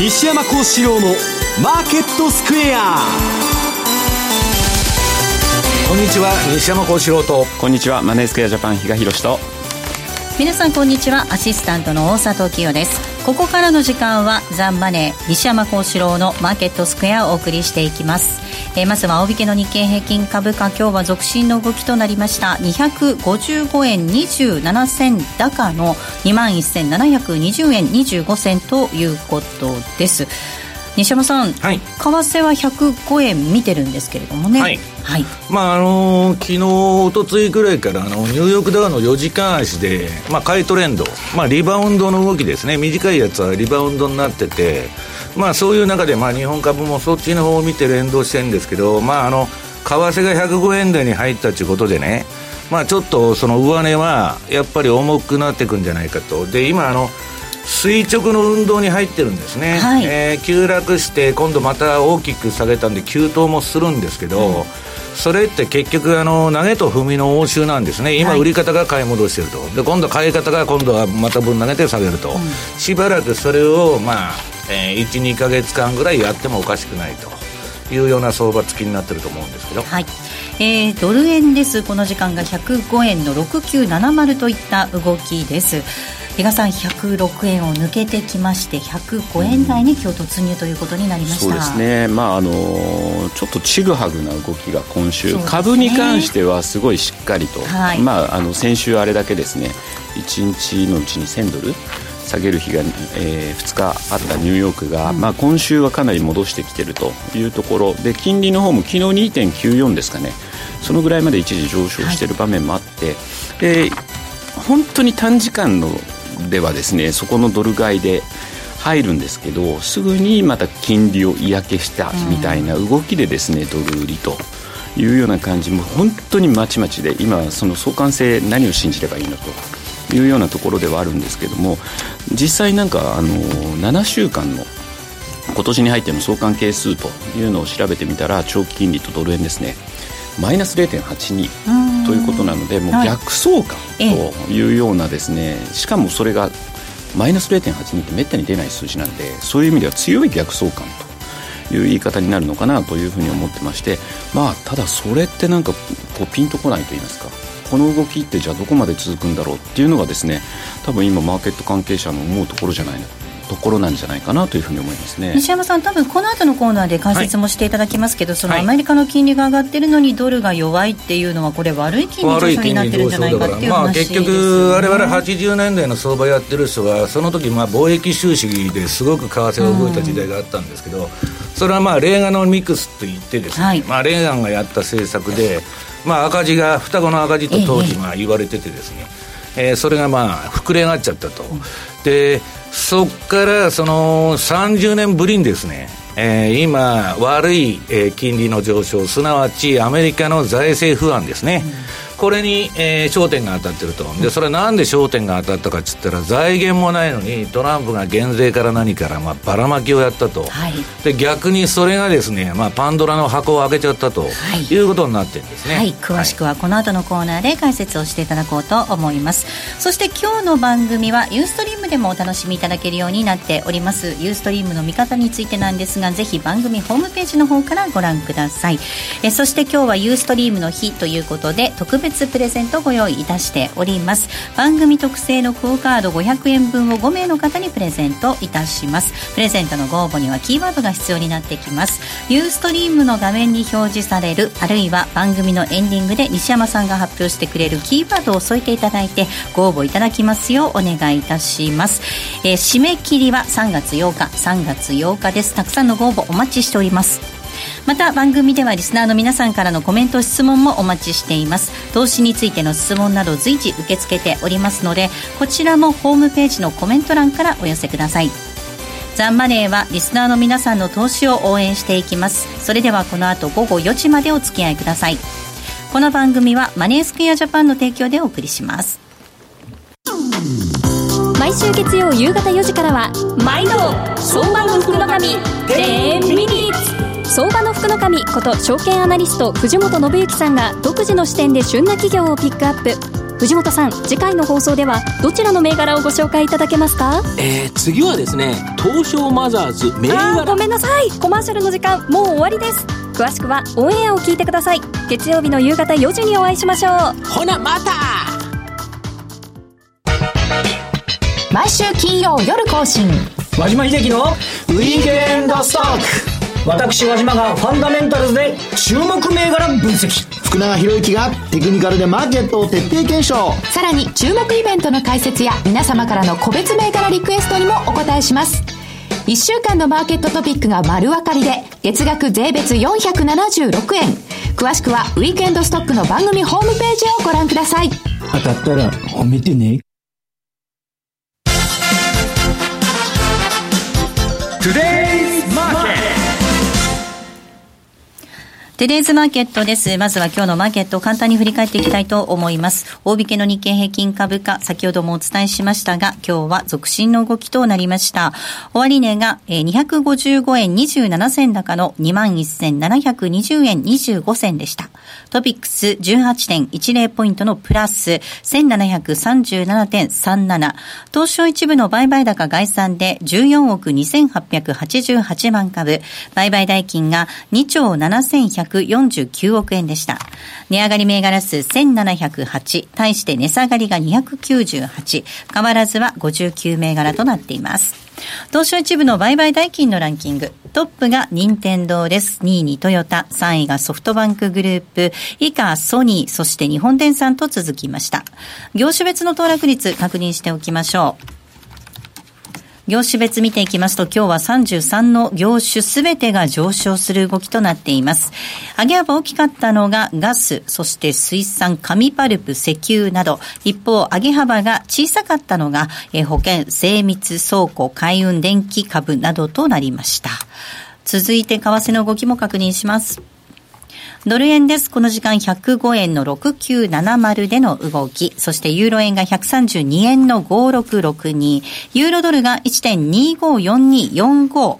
西山幸四郎のマーケットスクエア。こんにちは西山幸四郎と。こんにちはマネースクエアジャパン比嘉宏と。皆さんこんにちは。アシスタントの大里清です。ここからの時間はザンマネー西山幸四郎のマーケットスクエアをお送りしていきますえー、まずは青引けの日経平均株価今日は続伸の動きとなりました。255円27銭高の2万1720円25銭ということです。西山さん、はい、為替は105円見てるんですけれどもね、はい、はい、まああのー、昨日一昨日ぐらいからあのニューヨークダウの4時間足で、まあ、買いトレンド、まあ、リバウンドの動きですね。短いやつはリバウンドになってて、まあ、そういう中で、まあ、日本株もそっちの方を見て連動してるんですけど、まあ、あの為替が105円台に入ったということでね、まあ、ちょっとその上値はやっぱり重くなっていくんじゃないかと。で今あの垂直の運動に入ってるんですね、はい、えー、急落して今度また大きく下げたんで急騰もするんですけど、うん、それって結局あの投げと踏みの応酬なんですね。今売り方が買い戻してると。で今度買い方が今度はまた分投げて下げると、うん、しばらくそれをまあ、えー、12か月間ぐらいやってもおかしくないと。いうような相場付きになってると思うんですけど。はい。えー、ドル円です。この時間が105円の6970といった動きです。比嘉さん106円を抜けてきまして105円台に今日突入ということになりました、そうですね。まああのちょっとちぐはぐな動きが今週、ね、株に関してはすごいしっかりと、はい、まああの先週あれだけですね。1日のうちに1000ドル下げる日が、えー、2日あったニューヨークが、うん、まあ、今週はかなり戻してきてるというところ。で金利の方も昨日2.94ですかね。そのぐらいまで一時上昇してい。る場面もあって、はい、で本当に短時間のではですねそこのドル買いで入るんですけどすぐにまた金利を嫌気したみたいな動きでですね、ドル売りというような感じも本当にまちまちで今その相関性何を信じればいいのというようなところではあるんですけども実際なんかあの7週間の今年に入っての相関係数というのを調べてみたら長期金利とドル円ですねマイナス0.82ということなのでもう逆相関というようなですね、しかもそれがマイナス0.82ってめったに出ない数字なんでそういう意味では強い逆相関という言い方になるのかなというふうに思ってましてまあただそれってなんかこうピンとこないと言いますかこの動きってじゃあどこまで続くんだろうっていうのがですね多分今マーケット関係者の思うところじゃないところなんじゃないかなというふうに思いますね。西山さん、多分この後のコーナーで解説もしていただきますけど、はい、そのアメリカの金利が上がってるのにドルが弱いっていうのはこれ悪い金利上昇になってるんじゃないかっていう話、ね、まあ、結局我々80年代の相場やってる人はその時まあ貿易収支ですごく為替が動いた時代があったんですけど、うん、それはまあレーガノミクスといってですね、はい、まあ、レーガンがやった政策で、まあ、赤字が双子の赤字と当時まあ言われててですね、ええー、それがまあ膨れ上がっちゃったと。でそこからその30年ぶりにですね、えー、今、悪い、えー、金利の上昇、すなわちアメリカの財政不安ですね。うんこれに、えー、焦点が当たってると、でそれはなんで焦点が当たったかっつったら、財源もないのに、トランプが減税から何から、まあ、ばらまきをやったと、はい、で逆にそれがですね、まあ、パンドラの箱を開けちゃったと、はい、いうことになってるんですね、はい、詳しくはこの後のコーナーで解説をしていただこうと思います。そして今日の番組はユーストリームでもお楽しみいただけるようになっております。ユーストリームの見方についてなんですがぜひ番組ホームページの方からご覧ください。えそして今日はユーストリームの日ということで特別プレゼントご用意いたしております。番組特製のクオカード500円分を5名の方にプレゼントいたします。プレゼントのご応募にはキーワードが必要になってきます。ユーストリームの画面に表示されるあるいは番組のエンディングで西山さんが発表してくれるキーワードを添えていただいてご応募いただきますようお願いいたします、えー、締め切りは3月8日。3月8日です。たくさんのご応募お待ちしております。また番組ではリスナーの皆さんからのコメント質問もお待ちしています。投資についての質問など随時受け付けておりますのでこちらもホームページのコメント欄からお寄せください。ザンマネーはリスナーの皆さんの投資を応援していきます。それではこの後午後4時までお付き合いください。この番組はマネースクエアジャパンの提供でお送りします。毎週月曜夕方4時からは毎度相場の福の神10ミニッツ。相場の福の神こと証券アナリスト藤本信之さんが独自の視点で旬な企業をピックアップ。藤本さん次回の放送ではどちらの銘柄をご紹介いただけますか？えー、次はですね東証マザーズ銘柄。ごめんなさい。コマーシャルの時間もう終わりです。詳しくはオンエアを聞いてください。月曜日の夕方4時にお会いしましょう。ほなまた。毎週金曜夜更新。和島秀樹のウィークエンドストック私和島がファンダメンタルズで注目銘柄分析。福永博之がテクニカルでマーケットを徹底検証。さらに注目イベントの解説や皆様からの個別銘柄リクエストにもお答えします。1週間のマーケットトピックが丸分かりで月額税別476円。詳しくはウィークエンドストックの番組ホームページをご覧ください。当たったら褒めてね。Today's Market テレーズマーケットです。まずは今日のマーケットを簡単に振り返っていきたいと思います。大引けの日経平均株価、先ほどもお伝えしましたが、今日は続伸の動きとなりました。終値が255円27銭高の21,720円25銭でした。トピックス18.10ポイントのプラス1737.37。東証一部の売買高概算で14億2888万株。売買代金が2兆7100 7149億円でした。値上がり銘柄数1708。対して値下がりが298。変わらずは59銘柄となっています。東証一部の売買代金のランキング。トップが任天堂です。2位にトヨタ、3位がソフトバンクグループ、以下ソニー、そして日本電産と続きました。業種別の騰落率確認しておきましょう。業種別見ていきますと今日は33の業種すべてが上昇する動きとなっています。上げ幅大きかったのがガス、そして水産、紙パルプ、石油など、一方上げ幅が小さかったのがえ保険、精密、倉庫、海運、電気株などとなりました。続いて為替の動きも確認します。ドル円です。この時間105円の6970での動き。そしてユーロ円が132円の5662。ユーロドルが1.254245。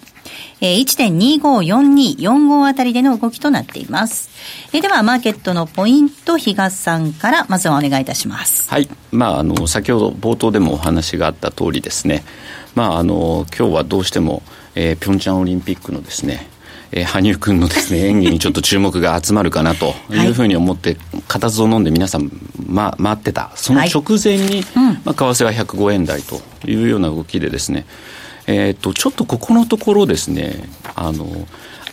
えー、1.254245あたりでの動きとなっています。えーでは、マーケットのポイント、比嘉さんからまずはお願いいたします。はい、まあ、あの先ほど冒頭でもお話があった通りですね、まあ、あの今日はどうしても、えー、ピョンチャンオリンピックのですね、えー、羽生君のですね 演技にちょっと注目が集まるかなというふうに思って、固唾を飲んで皆さん、ま、待ってた、その直前に、まあ、為替が105円台というような動きでですね、えー、とちょっとここのところですね、あの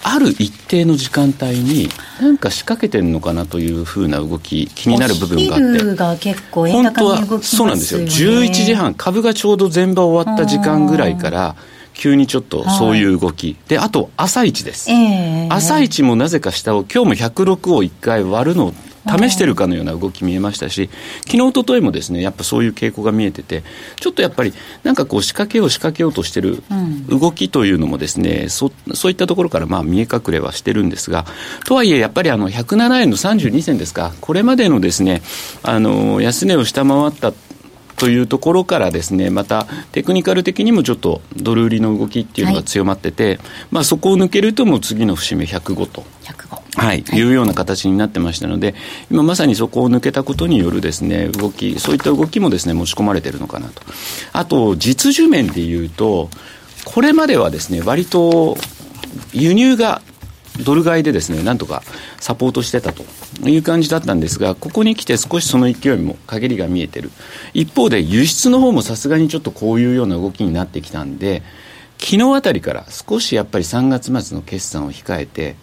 ある一定の時間帯になんか仕掛けてるのかなというふうな動き気になる部分があって。が結構円本当は高に動きますよ、ね、そうなんですよ。11時半株がちょうど前場終わった時間ぐらいから急にちょっとそういう動き。であと朝一です、えー朝一もなぜか下を今日も106を1回割るのを試してるかのような動き見えましたし、昨日、一昨日もですね、やっぱそういう傾向が見えてて、ちょっとやっぱり、なんかこう仕掛けよう仕掛けようとしてる動きというのもですね、そそういったところからまあ見え隠れはしてるんですが、とはいえやっぱりあの107円の32銭ですか、これまでのですね、あの、安値を下回ったというところからですね、またテクニカル的にもちょっとドル売りの動きっていうのが強まってて、まあそこを抜けるともう次の節目105と。105はい、い、うような形になってましたので、今まさにそこを抜けたことによるですね、動き、そういった動きもですね、持ち込まれているのかなと。あと、実需面でいうと、これまではですね、割と輸入がドル買いでですね、なんとかサポートしてたという感じだったんですが、ここに来て少しその勢いも陰りが見えてる。一方で輸出の方もさすがにちょっとこういうような動きになってきたんで、昨日あたりから少しやっぱり3月末の決算を控えて、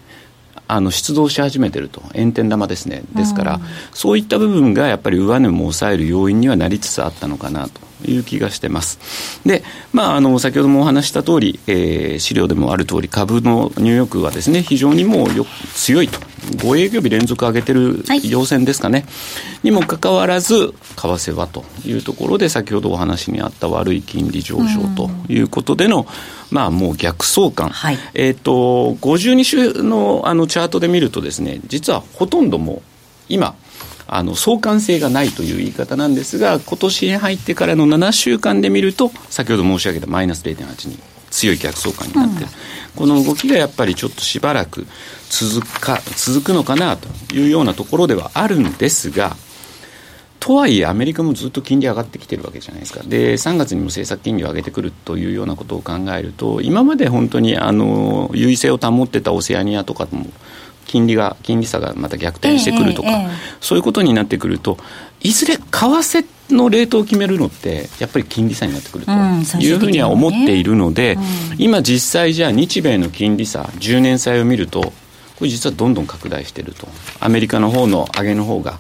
あの出動し始めてると、炎天玉ですね、ですから、そういった部分がやっぱり上値も抑える要因にはなりつつあったのかなと。いう気がしてます。で、まあ、あの先ほどもお話した通り、えー、資料でもある通り、株のニューヨークはですね、非常にもうよ強いと、5営業日連続上げてる要線ですかね、はい、にもかかわらず、為替はというところで、先ほどお話にあった悪い金利上昇ということでの、まあ、もう逆相関、はい、えっ、と52週のあのチャートで見るとですね実はほとんどもう今あの相関性がないという言い方なんですが今年に入ってからの7週間で見ると先ほど申し上げたマイナス0.8に強い逆相関になってる、うん、この動きがやっぱりちょっとしばらく続くか続くのかなというようなところではあるんですがとはいえ、アメリカもずっと金利上がってきてるわけじゃないですか、で3月にも政策金利を上げてくるというようなことを考えると、今まで本当にあの優位性を保ってたオセアニアとかも、金利が金利差がまた逆転してくるとか、えええ、そういうことになってくると、いずれ為替のレートを決めるのって、やっぱり金利差になってくるというふうには思っているので、今、実際じゃあ、日米の金利差、10年債を見ると、これ実はどんどん拡大していると、アメリカの方の上げの方が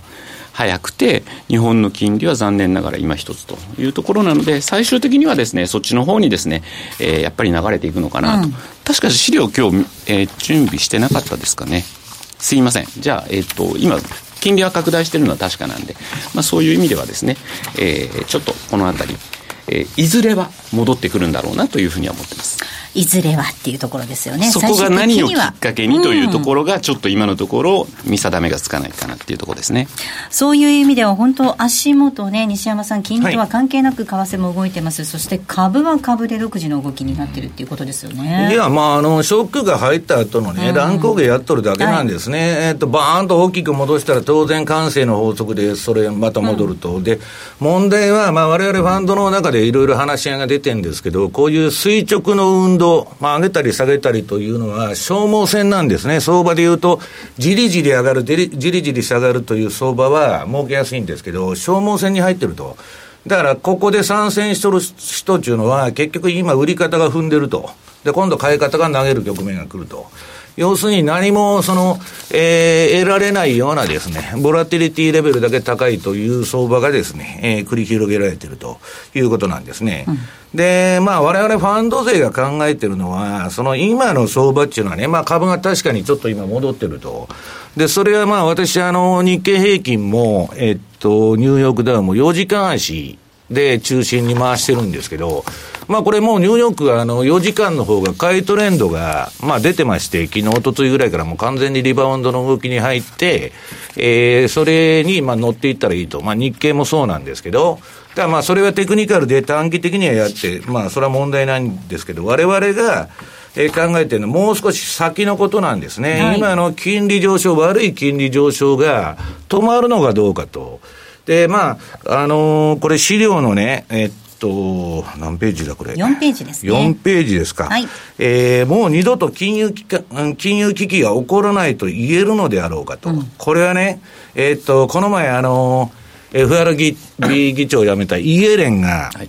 早くて、日本の金利は残念ながら今一つというところなので、最終的にはですね、そっちの方にですね、えー、やっぱり流れていくのかなと。うん、確か資料今日、えー、準備してなかったですかね。すいません。じゃあ、えっ、ー、と、今、金利は拡大しているのは確かなんで、まあ、そういう意味ではですね、えー、ちょっとこのあたり、えー、いずれは戻ってくるんだろうなというふうには思ってます。いずれはっていうところですよね。そこが何をきっかけにというところが、ちょっと今のところ、見定めがつかないかなっていうところですね。そういう意味では、本当、足元ね、西山さん、金利とは関係なく為替も動いてます、はい、そして株は株で独自の動きになってるっていうことですよね。いや、まあ、あの、ショックが入った後のね、乱高下やっとるだけなんですね。はい、えっと、バーンと大きく戻したら、当然、関西の法則で、それまた戻ると。うん、で、問題は、まあ、我々ファンドの中でいろいろ話し合いが出てるんですけど、こういう垂直の運動、まあ、上げたり下げたりというのは消耗戦なんですね。相場で言うと、じりじり上がる、じりじり下がるという相場は儲けやすいんですけど、消耗戦に入ってると。だから、ここで参戦しとる人っていうのは、結局今売り方が踏んでると。で、今度買い方が投げる局面が来ると。要するに何もその、えー、得られないようなですね、ボラティリティレベルだけ高いという相場がですね、えー、繰り広げられているということなんですね。うん、で、まあ我々ファンド勢が考えてるのは、その今の相場っていうのはね、まあ株が確かにちょっと今戻ってると。で、それはまあ私あの日経平均も、えっと、ニューヨークダウンも4時間足で中心に回してるんですけど、まあこれもうニューヨークはあの4時間の方が買いトレンドがまあ出てまして、昨日、おとついぐらいからもう完全にリバウンドの動きに入って、えー、それにまあ乗っていったらいいと。まあ日経もそうなんですけど、だからまあそれはテクニカルで短期的にはやって、まあそれは問題ないんですけど、我々が、えー、考えてるのはもう少し先のことなんですね。はい、今の金利上昇、悪い金利上昇が止まるのかどうかと。で、まあ、あのー、これ資料のね、えっと、何ページだこれ？4ページですね。4ページですか。はい。えー、もう二度と金融機金融危機が起こらないと言えるのであろうかと。うん、これはね、えー、っと、この前あの、FRB 議長を辞めたイエレンが、はい、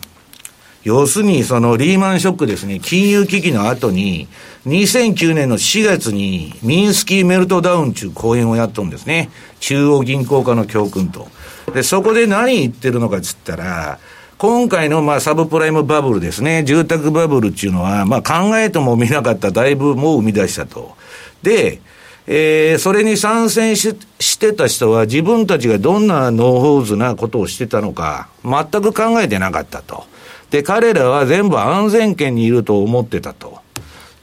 要するにそのリーマンショックですね、金融危機の後に、2009年の4月にミンスキーメルトダウンという講演をやったんですね。中央銀行家の教訓と。で、そこで何言ってるのかっつったら、今回のまあサブプライムバブルですね、住宅バブルっていうのは、まあ考えてもみなかった大部もう生み出したと。で、えー、それに参戦ししてた人は自分たちがどんなノーホーズなことをしてたのか、全く考えてなかったと。で、彼らは全部安全圏にいると思ってたと。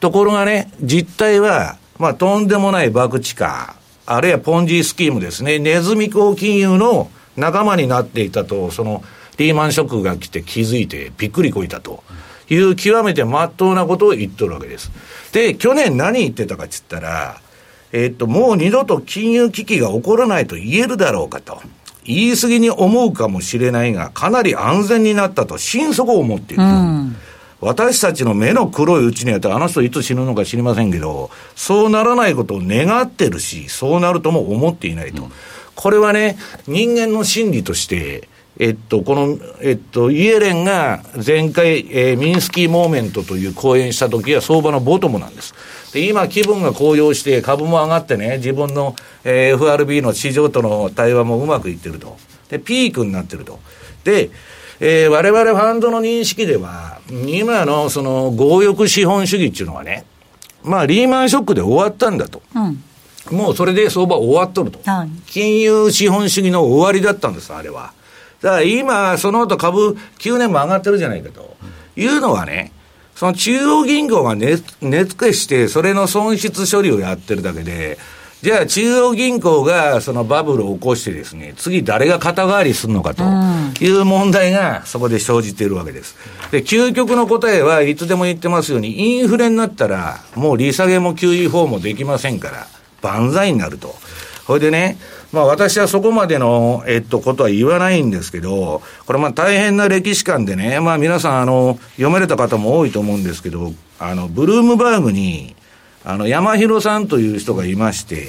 ところがね、実態は、まあ、とんでもない爆地下、あるいはポンジースキームですね、ネズミ講金融の仲間になっていたと、その、リーマンショックが来て気づいてびっくりこいたという極めてまっとうなことを言っとるわけです。で、去年何言ってたかっつったら、えっと、もう二度と金融危機が起こらないと言えるだろうかと。言い過ぎに思うかもしれないが、かなり安全になったと心底思っていると。うん私たちの目の黒いうちにやってあの人いつ死ぬのか知りませんけど、そうならないことを願ってるし、そうなるとも思っていないと。うん、これはね、人間の心理として、えっと、この、えっと、イエレンが前回、えー、ミンスキーモーメントという講演した時は相場のボトムなんです。で、今気分が高揚して株も上がってね、自分の、えー、FRB の市場との対話もうまくいってると。で、ピークになってると。で、えー、我々ファンドの認識では、今のその強欲資本主義っていうのはね、まあリーマンショックで終わったんだと。うんもうそれで相場終わっとると。はい、金融資本主義の終わりだったんです、あれは。だから今、その後株9年も上がってるじゃないかというのはね、その中央銀行が値付けして、それの損失処理をやってるだけで、じゃあ中央銀行がそのバブルを起こしてですね、次誰が肩代わりするのかという問題がそこで生じているわけです。で、究極の答えはいつでも言ってますように、インフレになったら、もう利下げも QE4 もできませんから、万歳になると。ほいでね、まあ私はそこまでの、えっと、ことは言わないんですけど、これまあ大変な歴史観でね、まあ皆さん、あの、読まれた方も多いと思うんですけど、あの、ブルームバーグに、あの、山広さんという人がいまして、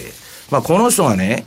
まあこの人がね、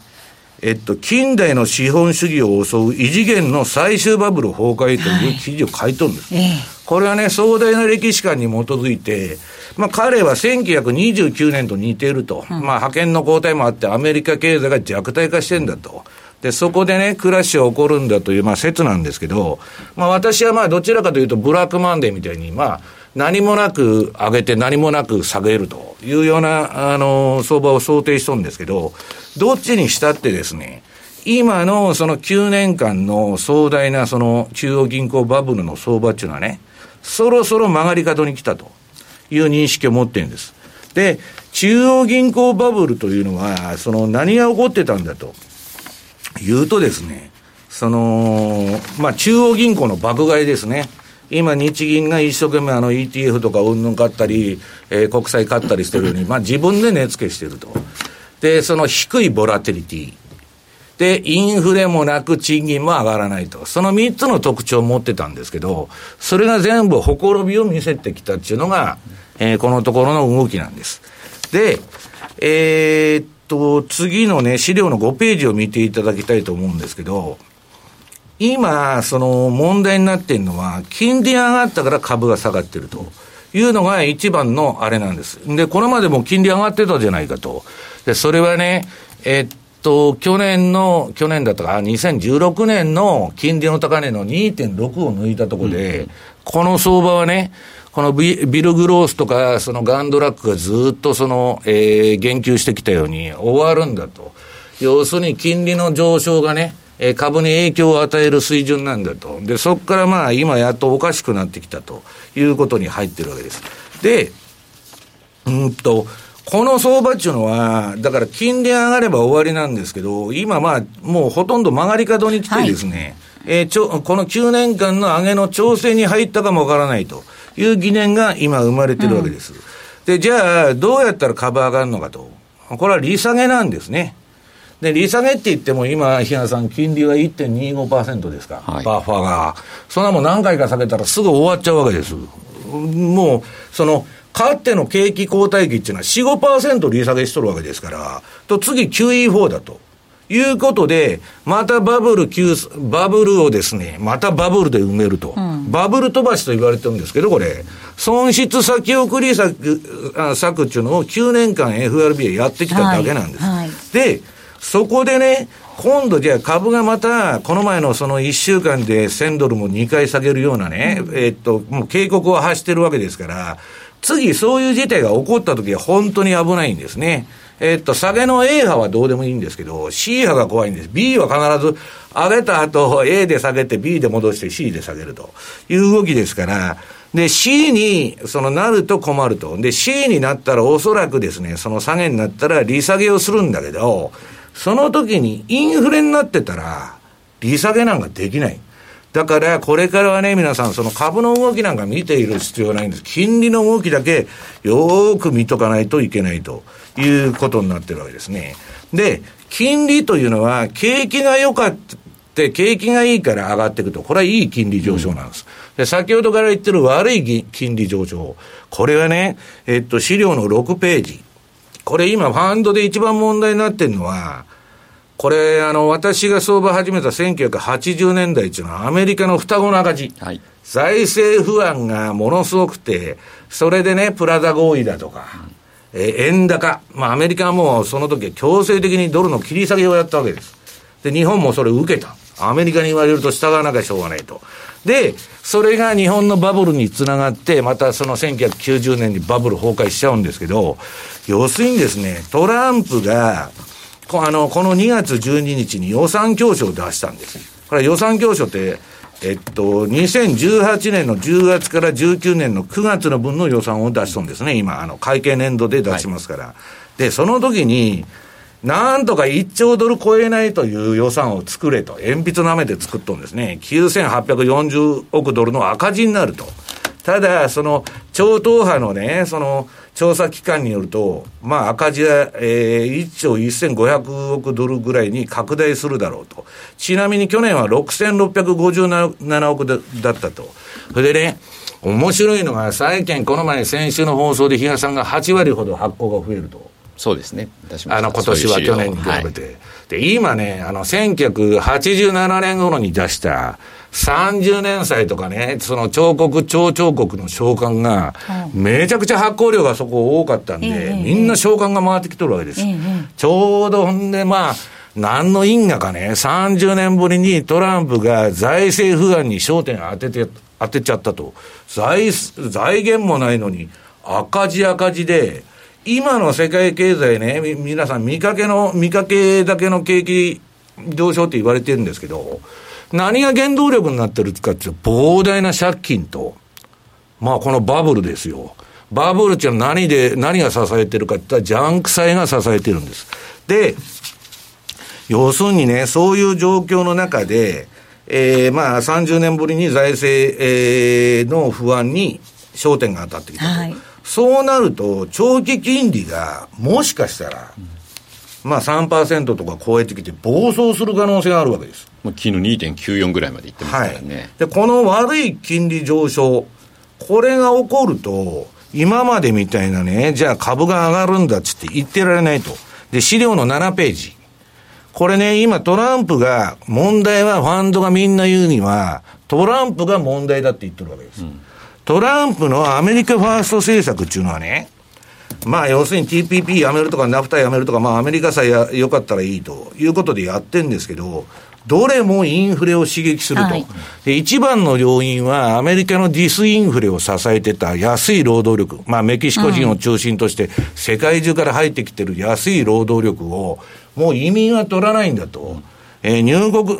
えっと、近代の資本主義を襲う異次元の最終バブル崩壊という記事を書いとるんです。はい、これはね、壮大な歴史観に基づいて、まあ彼は1929年と似ていると。うん、まあ派遣の交代もあってアメリカ経済が弱体化してんだと。で、そこでね、クラッシュが起こるんだという、まあ説なんですけど、まあ私はまあどちらかというとブラックマンデーみたいに、まあ、何もなく上げて何もなく下げるというような、あの、相場を想定しとるんですけど、どっちにしたってですね、今のその9年間の壮大なその中央銀行バブルの相場っていうのはね、そろそろ曲がり角に来たという認識を持っているんです。で、中央銀行バブルというのは、その何が起こってたんだというとですね、その、まあ中央銀行の爆買いですね。今、日銀が一生懸命あの ETF とかうんぬん買ったり、えー、国債買ったりしてるように、まあ自分で値付けしてると。で、その低いボラテリティ。で、インフレもなく賃金も上がらないと。その3つの特徴を持ってたんですけど、それが全部ほころびを見せてきたっていうのが、えー、このところの動きなんです。で、えー、っと、次のね、資料の5ページを見ていただきたいと思うんですけど、今、その問題になっているのは、金利上がったから株が下がってるというのが一番のあれなんです。で、これまでも金利上がってたじゃないかと。で、それはね、えっと、去年の、去年だったか、2016年の金利の高値の2.6を抜いたところで、うん、この相場はね、このビビル・グロースとか、そのガンドラックがずっとその、えー、言及してきたように終わるんだと。要するに金利の上昇がね、えー、株に影響を与える水準なんだと。で、そこからまあ今やっとおかしくなってきたということに入ってるわけです。で、うんと、この相場っていうのは、だから金利上がれば終わりなんですけど、今まあ、もうほとんど曲がり角に来てですね、はい、えー、ちょ、この9年間の上げの調整に入ったかもわからないという疑念が今生まれてるわけです。うん、で、じゃあ、どうやったら株上がるのかと。これは利下げなんですね。で、利下げって言っても今、日野さん、金利は1.25%ですか、はい、バッファーが。そんなもん何回か下げたらすぐ終わっちゃうわけです。もう、その、かっての景気後退期っていうのは4、5%利下げしとるわけですから、と次 QE4 だと。いうことで、またバブル急、バブルをですね、またバブルで埋めると。うん、バブル飛ばしと言われてるんですけど、これ。損失先送り策、策っていうのを9年間 FRB はやってきただけなんです。はいはい、で、そこでね、今度じゃあ株がまた、この前のその1週間で1000ドルも2回下げるようなね、うん、えっと、もう警告を発してるわけですから、次そういう事態が起こった時は本当に危ないんですね。えっと、下げの A 波はどうでもいいんですけど、C 波が怖いんです。B は必ず上げた後、A で下げて B で戻して C で下げるという動きですから、で、C に、そのなると困ると。で、C になったらおそらくですね、その下げになったら利下げをするんだけど、その時にインフレになってたら、利下げなんかできない。だから、これからはね、皆さん、その株の動きなんか見ている必要ないんです。金利の動きだけ、よーく見とかないといけないということになってるわけですね。で、金利というのは、景気が良かった、景気がいいから上がっていくと、これはいい金利上昇なんです。で、先ほどから言ってる悪い金利上昇。これはね、えっと、資料の6ページ。これ今、ファンドで一番問題になってるのは、これ、あの、私が相場始めた1980年代っていうのは、アメリカの双子の赤字。はい、財政不安がものすごくて、それでね、プラザ合意だとか、うん、え円高。まあ、アメリカはもうその時強制的にドルの切り下げをやったわけです。で、日本もそれを受けた。アメリカに言われると従わなきゃしょうがないと。で、それが日本のバブルにつながって、またその1990年にバブル崩壊しちゃうんですけど、要するにですね、トランプが、あの、この2月12日に予算教書を出したんです。これ予算教書って、えっと、2018年の10月から19年の9月の分の予算を出しとんですね、今、あの、会計年度で出しますから。はい、で、その時に、なんとか1兆ドル超えないという予算を作れと、鉛筆なめて作っとんですね。9840億ドルの赤字になると。ただ、その、超党派のね、その、調査機関によると、まあ、赤字は、えー、1兆1500億ドルぐらいに拡大するだろうと。ちなみに去年は6657億だったと。それでね、面白いのが、債券、この前、先週の放送で、比嘉さんが8割ほど発行が増えると。そうですね。あの、今年は去年に比べて。はい、で、今ね、あの、1987年頃に出した、30年歳とかね、その彫刻、超彫刻の償還が、めちゃくちゃ発行量がそこ多かったんで、みんな償還が回ってきとるわけです。ちょうどほんで、まあ、何の因果かね、30年ぶりにトランプが財政不安に焦点当てて、当てちゃったと。財、財源もないのに、赤字赤字で、今の世界経済ね、皆さん見かけの、見かけだけの景気上昇って言われてるんですけど、何が原動力になってるかっていうと、膨大な借金と、まあこのバブルですよ。バブルっていうのは何で、何が支えてるかって言ったら、ジャンク債が支えてるんです。で、要するにね、そういう状況の中で、えー、まあ30年ぶりに財政、えー、の不安に焦点が当たってきたと。はい、そうなると、長期金利がもしかしたら、うんまあ3%とか超えてきて暴走する可能性があるわけです。まあ、昨日2.94ぐらいまでいってますからね、はい、で、この悪い金利上昇、これが起こると、今までみたいなね、じゃあ株が上がるんだっつって言ってられないと。で、資料の7ページ。これね、今トランプが、問題はファンドがみんな言うには、トランプが問題だって言ってるわけです。うん、トランプのアメリカファースト政策っていうのはね、まあ、要するに TPP やめるとか、ナフタやめるとか、まあ、アメリカさえよかったらいいということでやってるんですけど、どれもインフレを刺激すると、はい、で一番の要因は、アメリカのディスインフレを支えてた安い労働力、まあ、メキシコ人を中心として、世界中から入ってきてる安い労働力を、もう移民は取らないんだと。えー、入国、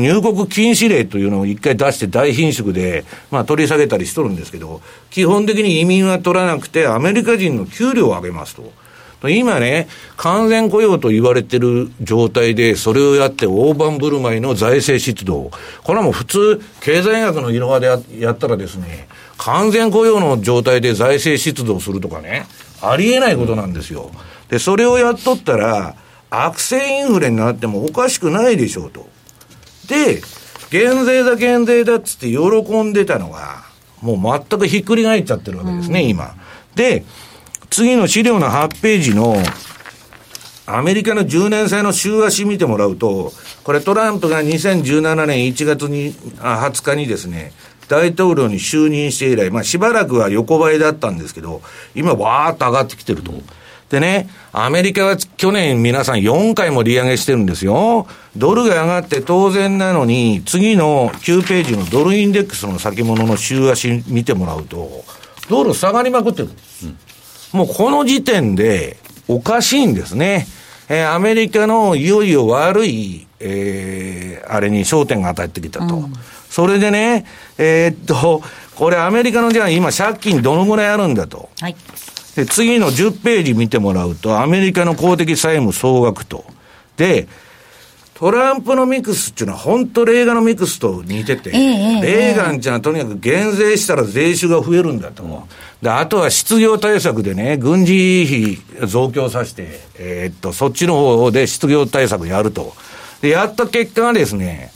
入国禁止令というのを一回出して大貧縮で、まあ取り下げたりしとるんですけど、基本的に移民は取らなくて、アメリカ人の給料を上げますと。今ね、完全雇用と言われてる状態で、それをやって大盤振る舞いの財政出動。これはもう普通、経済学の色派でやったらですね、完全雇用の状態で財政出動するとかね、ありえないことなんですよ。で、それをやっとったら、悪性インフレになってもおかしくないでしょうと。で、減税だ減税だっつって喜んでたのが、もう全くひっくり返っちゃってるわけですね、うん、今。で、次の資料の8ページの、アメリカの10年債の週足見てもらうと、これトランプが2017年1月に、あ20日にですね、大統領に就任して以来、まあしばらくは横ばいだったんですけど、今わーっと上がってきてると。でね、アメリカは去年皆さん4回も利上げしてるんですよ。ドルが上がって当然なのに、次の9ページのドルインデックスの先物の週足見てもらうと、ドル下がりまくってる。うん、もうこの時点でおかしいんですね。えー、アメリカのいよいよ悪い、えー、あれに焦点が与えてきたと。うん、それでね、えー、っと、これアメリカのじゃあ今借金どのぐらいあるんだと。はい。で、次の10ページ見てもらうと、アメリカの公的債務総額と。で、トランプのミクスっていうのは本当レーガンのミクスと似てて、えー、レーガンっていうのはとにかく減税したら税収が増えるんだと。で、あとは失業対策でね、軍事費増強させて、えー、っと、そっちの方で失業対策やると。で、やった結果がですね、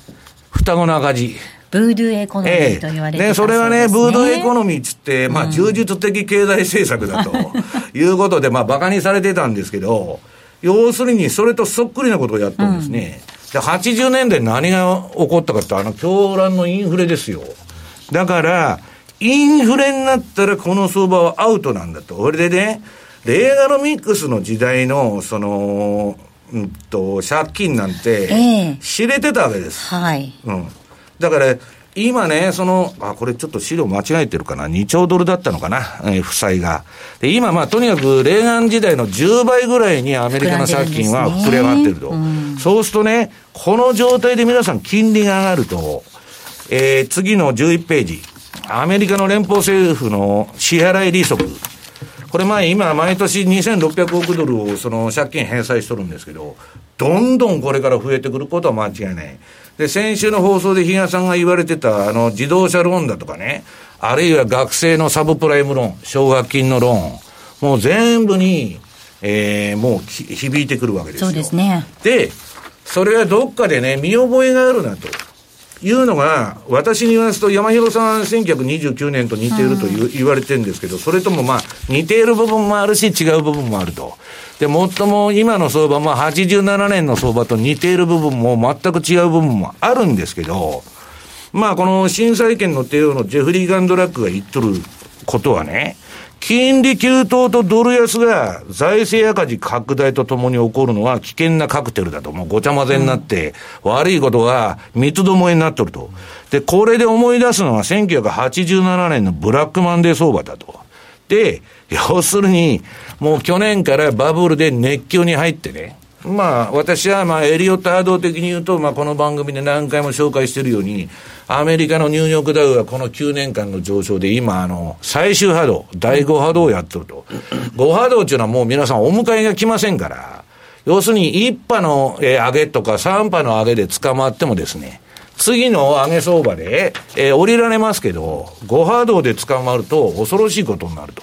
双子の赤字。ブードゥエコノミーと言われて、ね、それはね、ブードゥエコノミーつって、まあ、充実的経済政策だと いうことで、まあ、馬鹿にされてたんですけど、要するに、それとそっくりなことをやったんですね。うん、で、80年代何が起こったかって、あの、狂乱のインフレですよ。だから、インフレになったらこの相場はアウトなんだと。これでね、レーガロミックスの時代の、その、うんと、借金なんて、知れてたわけです。えー、はい。うん。だから、今ね、その、あ、これちょっと資料間違えてるかな？2兆ドルだったのかな、えー、負債が。で、今、まあ、とにかく、レーガン時代の10倍ぐらいにアメリカの借金は膨れ上がってると。るうん、そうするとね、この状態で皆さん金利が上がると、えー、次の11ページ。アメリカの連邦政府の支払い利息。これ前、今、毎年2600億ドルをその借金返済しとるんですけど、どんどんこれから増えてくることは間違いない。で、先週の放送で比嘉さんが言われてた、あの、自動車ローンだとかね、あるいは学生のサブプライムローン、奨学金のローン、もう全部に、えー、もう響いてくるわけですよ。そうですね。で、それはどっかでね、見覚えがあるなと。いうのが、私に言わすと、山広さん1929年と似ていると言,、言われてるんですけど、それともまあ、似ている部分もあるし、違う部分もあると。で、もっとも今の相場、まあ87年の相場と似ている部分も全く違う部分もあるんですけど、まあこの震災権の帝王のジェフリー・ガンドラックが言っとることはね、金利急騰とドル安が財政赤字拡大とともに起こるのは危険なカクテルだと。もうごちゃ混ぜになって、悪いことが三つどもえになっとると。で、これで思い出すのは1987年のブラックマンデー相場だと。で、要するに、もう去年からバブルで熱狂に入ってね、まあ、私は、まあ、エリオット波動的に言うと、まあ、この番組で何回も紹介しているように、アメリカのニューヨークダウはこの9年間の上昇で、今、あの、最終波動、第5波動をやってると。5波動っていうのはもう皆さんお迎えが来ませんから、要するに1波の上げとか3波の上げで捕まってもですね、次の上げ相場で、えー、降りられますけど、5波動で捕まると恐ろしいことになると。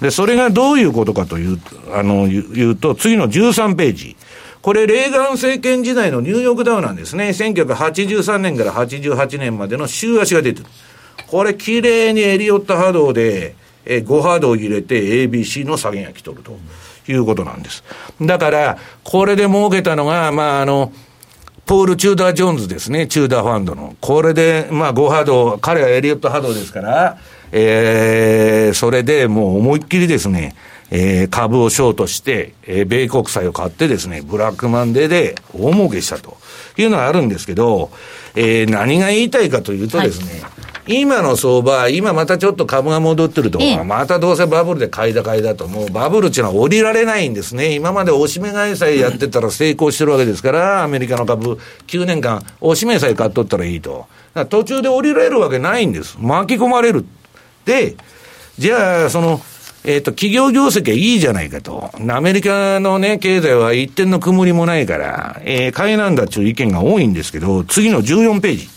で、それがどういうことかという、あの、言うと、次の13ページ。これ、レーガン政権時代のニューヨークダウなんですね。1983年から88年までの週足が出てる。これ、綺麗にエリオット波動で、え5波動入れて ABC の下げが来とるということなんです。だから、これで儲けたのが、まあ、あの、ポール・チューダー・ジョーンズですね、チューダーファンドの。これで、まあ、5波動、彼はエリオット波動ですから、えー、それでもう思いっきりですね、えー、株をショートして、えー、米国債を買ってですね、ブラックマンデーで大儲けしたというのはあるんですけど、えー、何が言いたいかというとですね、はい、今の相場、今またちょっと株が戻ってると、えまたどうせバブルで買いだ買いだと、もうバブルっていうのは降りられないんですね。今までおしめ買いさえやってたら成功してるわけですから、アメリカの株、9年間、おしめさえ買っとったらいいと。途中で降りられるわけないんです。巻き込まれる。で、じゃあ、その、えっ、ー、と、企業業績はいいじゃないかと。アメリカのね、経済は一点の曇りもないから、えー、買いなんだっていう意見が多いんですけど、次の14ページ。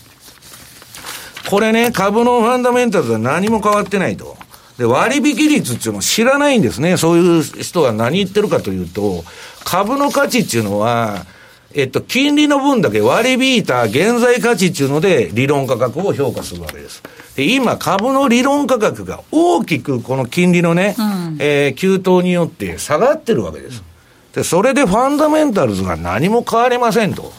これね、株のファンダメンタルズは何も変わってないと。で、割引率っていうのを知らないんですね。そういう人は何言ってるかというと、株の価値っていうのは、えっと、金利の分だけ割り引いた現在価値っていうので、理論価格を評価するわけです。で、今、株の理論価格が大きくこの金利のね、うん、えー、急騰によって下がってるわけです。で、それでファンダメンタルズが何も変わりませんと。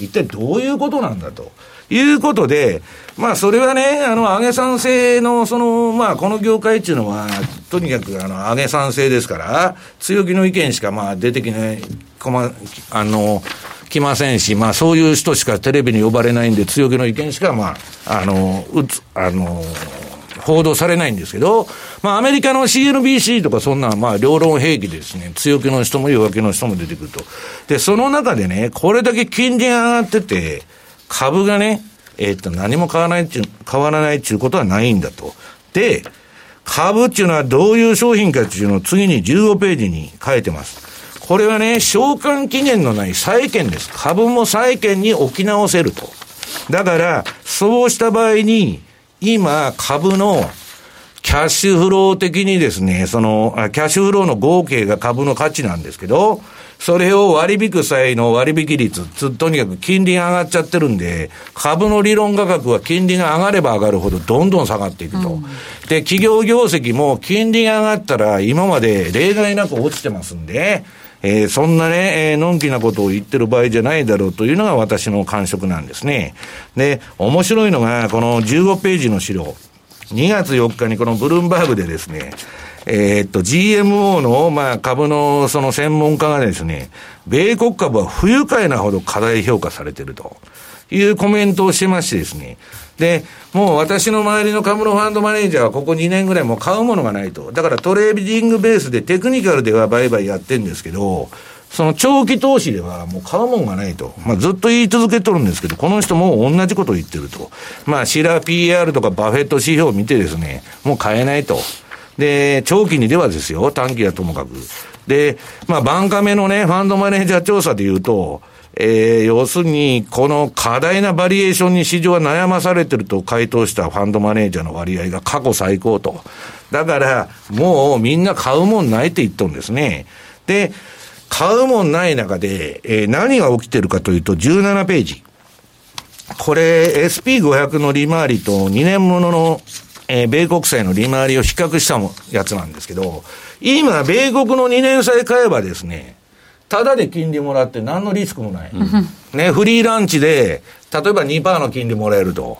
一体どういうことなんだと。いうことで、まあ、それはね、あの、上げ賛成の、その、まあ、この業界っていうのは、とにかく、あの、上げ賛成ですから、強気の意見しか、まあ、出てきない、こま、あの、来ませんし、まあそういう人しかテレビに呼ばれないんで、強気の意見しか、まあ、あの、うつ、あの、報道されないんですけど、まあアメリカの CNBC とかそんな、まあ両論兵器ですね、強気の人も弱気の人も出てくると。で、その中でね、これだけ金利が上がってて、株がね、えー、っと、何も変わらないっちゅう、変わらないっていうことはないんだと。で、株っていうのはどういう商品かっていうのを次に15ページに書いてます。これはね、償還期限のない債券です。株も債券に置き直せると。だから、そうした場合に、今、株のキャッシュフロー的にですね、その、キャッシュフローの合計が株の価値なんですけど、それを割引く際の割引率、とにかく金利が上がっちゃってるんで、株の理論価格は金利が上がれば上がるほどどんどん下がっていくと。うん、で、企業業績も金利が上がったら今まで例外なく落ちてますんで、えー、そんなね、えー、のんきなことを言ってる場合じゃないだろうというのが私の感触なんですね。で、面白いのが、この15ページの資料。2月4日にこのブルームバーグでですね、えー、っと、GMO の、まあ、株のその専門家がですね、米国株は不愉快なほど過大評価されてるというコメントをしてましてですね、で、もう私の周りの株のファンドマネージャーはここ2年ぐらいもう買うものがないと。だからトレーディングベースでテクニカルでは売買やってんですけど、その長期投資ではもう買うもんがないと。まあずっと言い続けとるんですけど、この人も同じことを言ってると。まあシラ PR とかバフェット指標を見てですね、もう買えないと。で、長期にではですよ、短期はともかく。で、まあバンカメのね、ファンドマネージャー調査で言うと、えー、要するに、この過大なバリエーションに市場は悩まされてると回答したファンドマネージャーの割合が過去最高と。だから、もうみんな買うもんないって言っとんですね。で、買うもんない中で、えー、何が起きてるかというと、17ページ。これ、SP500 の利回りと2年ものの、えー、米国債の利回りを比較したやつなんですけど、今、米国の2年債買えばですね、ただで金利もらって何のリスクもない。ね、フリーランチで、例えば2%の金利もらえると。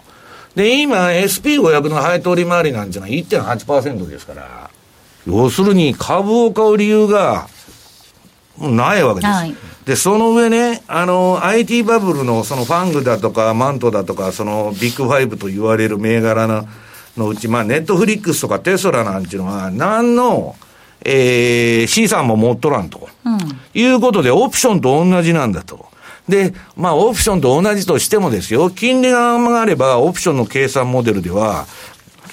で、今、SP500 の配当利回りなんていうのは1.8%ですから、要するに株を買う理由が、ないわけです。はい、で、その上ね、あの、IT バブルのその FANG だとか、マントだとか、そのビッグファイブと言われる銘柄ののうち、まあ、ネットフリックスとかテスラなんていうのは、何の、えー、資産も持っとらんと、うん、いうことで、オプションと同じなんだと。で、まあ、オプションと同じとしてもですよ、金利が上がれば、オプションの計算モデルでは、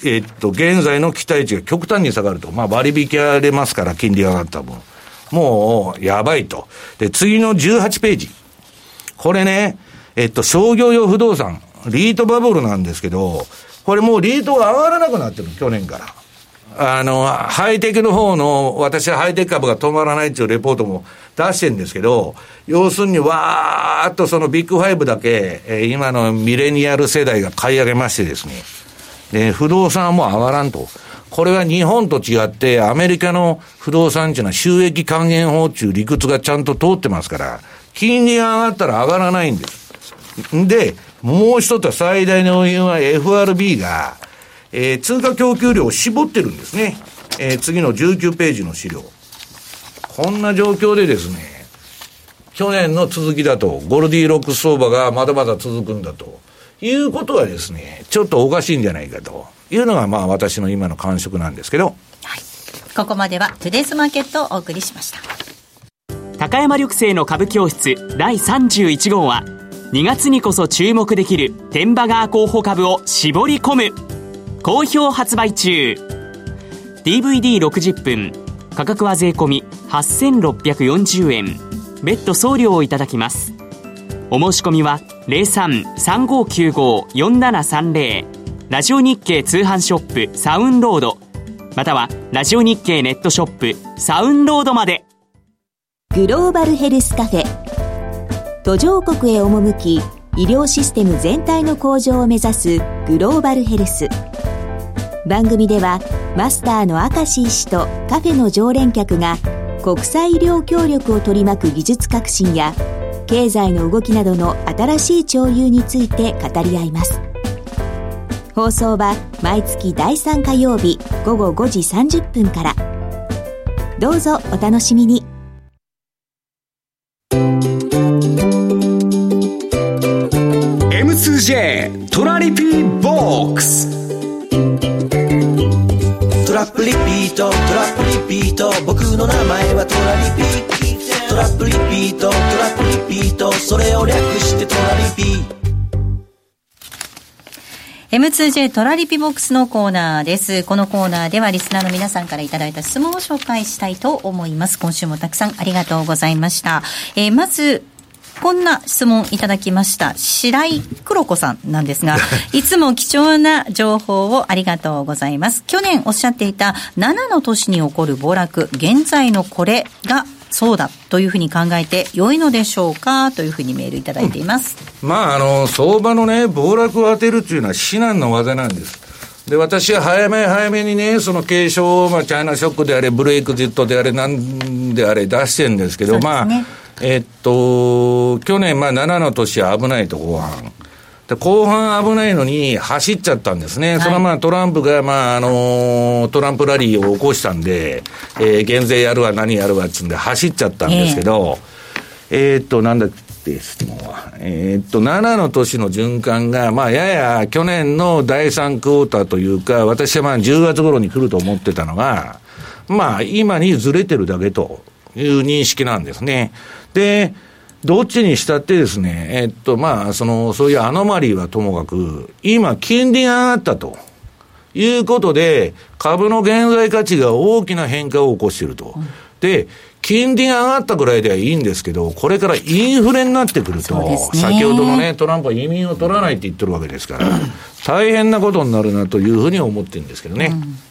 えっと、現在の期待値が極端に下がると。まあ、割引られますから、金利が上がった分。もう、やばいと。で、次の18ページ。これね、えっと、商業用不動産、リートバブルなんですけど、これもうリートが上がらなくなってる、去年から。あの、ハイテクの方の、私はハイテク株が止まらないっていうレポートも出してるんですけど、要するにわーっとそのビッグファイブだけ、えー、今のミレニアル世代が買い上げましてですね、で、不動産はもう上がらんと。これは日本と違って、アメリカの不動産っていうのは収益還元法っていう理屈がちゃんと通ってますから、金利が上がったら上がらないんです。で、もう一つは最大の要因は FRB が、えー、通貨供給量を絞ってるんですね。えー、次の19ページの資料。こんな状況でですね、去年の続きだと、ゴルディロックス相場がまだまだ続くんだということはですね、ちょっとおかしいんじゃないかというのが、まあ私の今の感触なんですけど。はい。ここまではトゥデイズマーケットをお送りしました。高山緑星の株教室第31号は、2月にこそ注目できる天馬川候補株を絞り込む。好評発売中。DVD60 分価格は税込8640円別途送料をいただきます。お申し込みは0335954730ラジオ日経通販ショップサウンロード。またはラジオ日経ネットショップサウンロードまで。グローバルヘルスカフェ。途上国へ赴き医療システム全体の向上を目指すグローバルヘルス。番組ではマスターの明石医師とカフェの常連客が国際医療協力を取り巻く技術革新や経済の動きなどの新しい潮流について語り合います。放送は毎月第3火曜日午後5時30分から。どうぞお楽しみに。M2J トラリピボックストラップリピートトラップリピート僕の名前はトラリピトラップリピートトラップリピートそれを略してトラリピ M2J トラリピボックスのコーナーです。このコーナーではリスナーの皆さんからいただいた質問を紹介したいと思います。今週もたくさんありがとうございました。えー、まず、こんな質問いただきました。白井黒子さんなんですが、いつも貴重な情報をありがとうございます。去年おっしゃっていた7の年に起こる暴落、現在のこれがそうだというふうに考えて良いのでしょうかというふうにメールいただいています。うん、まあ、あの、相場のね、暴落を当てるというのは至難の技なんです。で、私は早め早めにね、その継承を、まあ、チャイナショックであれ、ブレイクジットであれ、なんであれ出してるんですけど、ね、まあ、えっと、去年、まあ、7の年は危ないと、後半。で、後半危ないのに走っちゃったんですね。はい、それはまあトランプが、まあ、あのトランプラリーを起こしたんで、えー、減税やるわ何やるわっつんで走っちゃったんですけど、えー、えー、っと、なんだって質問は。えー、っと、7の年の循環が、まあ、やや去年の第3クォーターというか、私はまあ10月頃に来ると思ってたのが、まあ、今にずれてるだけという認識なんですね。で、どっちにしたってですね、えっと、まあ、その、そういうアノマリーはともかく、今、金利が上がったと。いうことで、株の現在価値が大きな変化を起こしていると。で、金利が上がったぐらいではいいんですけど、これからインフレになってくると、ね、先ほどのね、トランプは移民を取らないって言ってるわけですから、大変なことになるなというふうに思ってるんですけどね。うん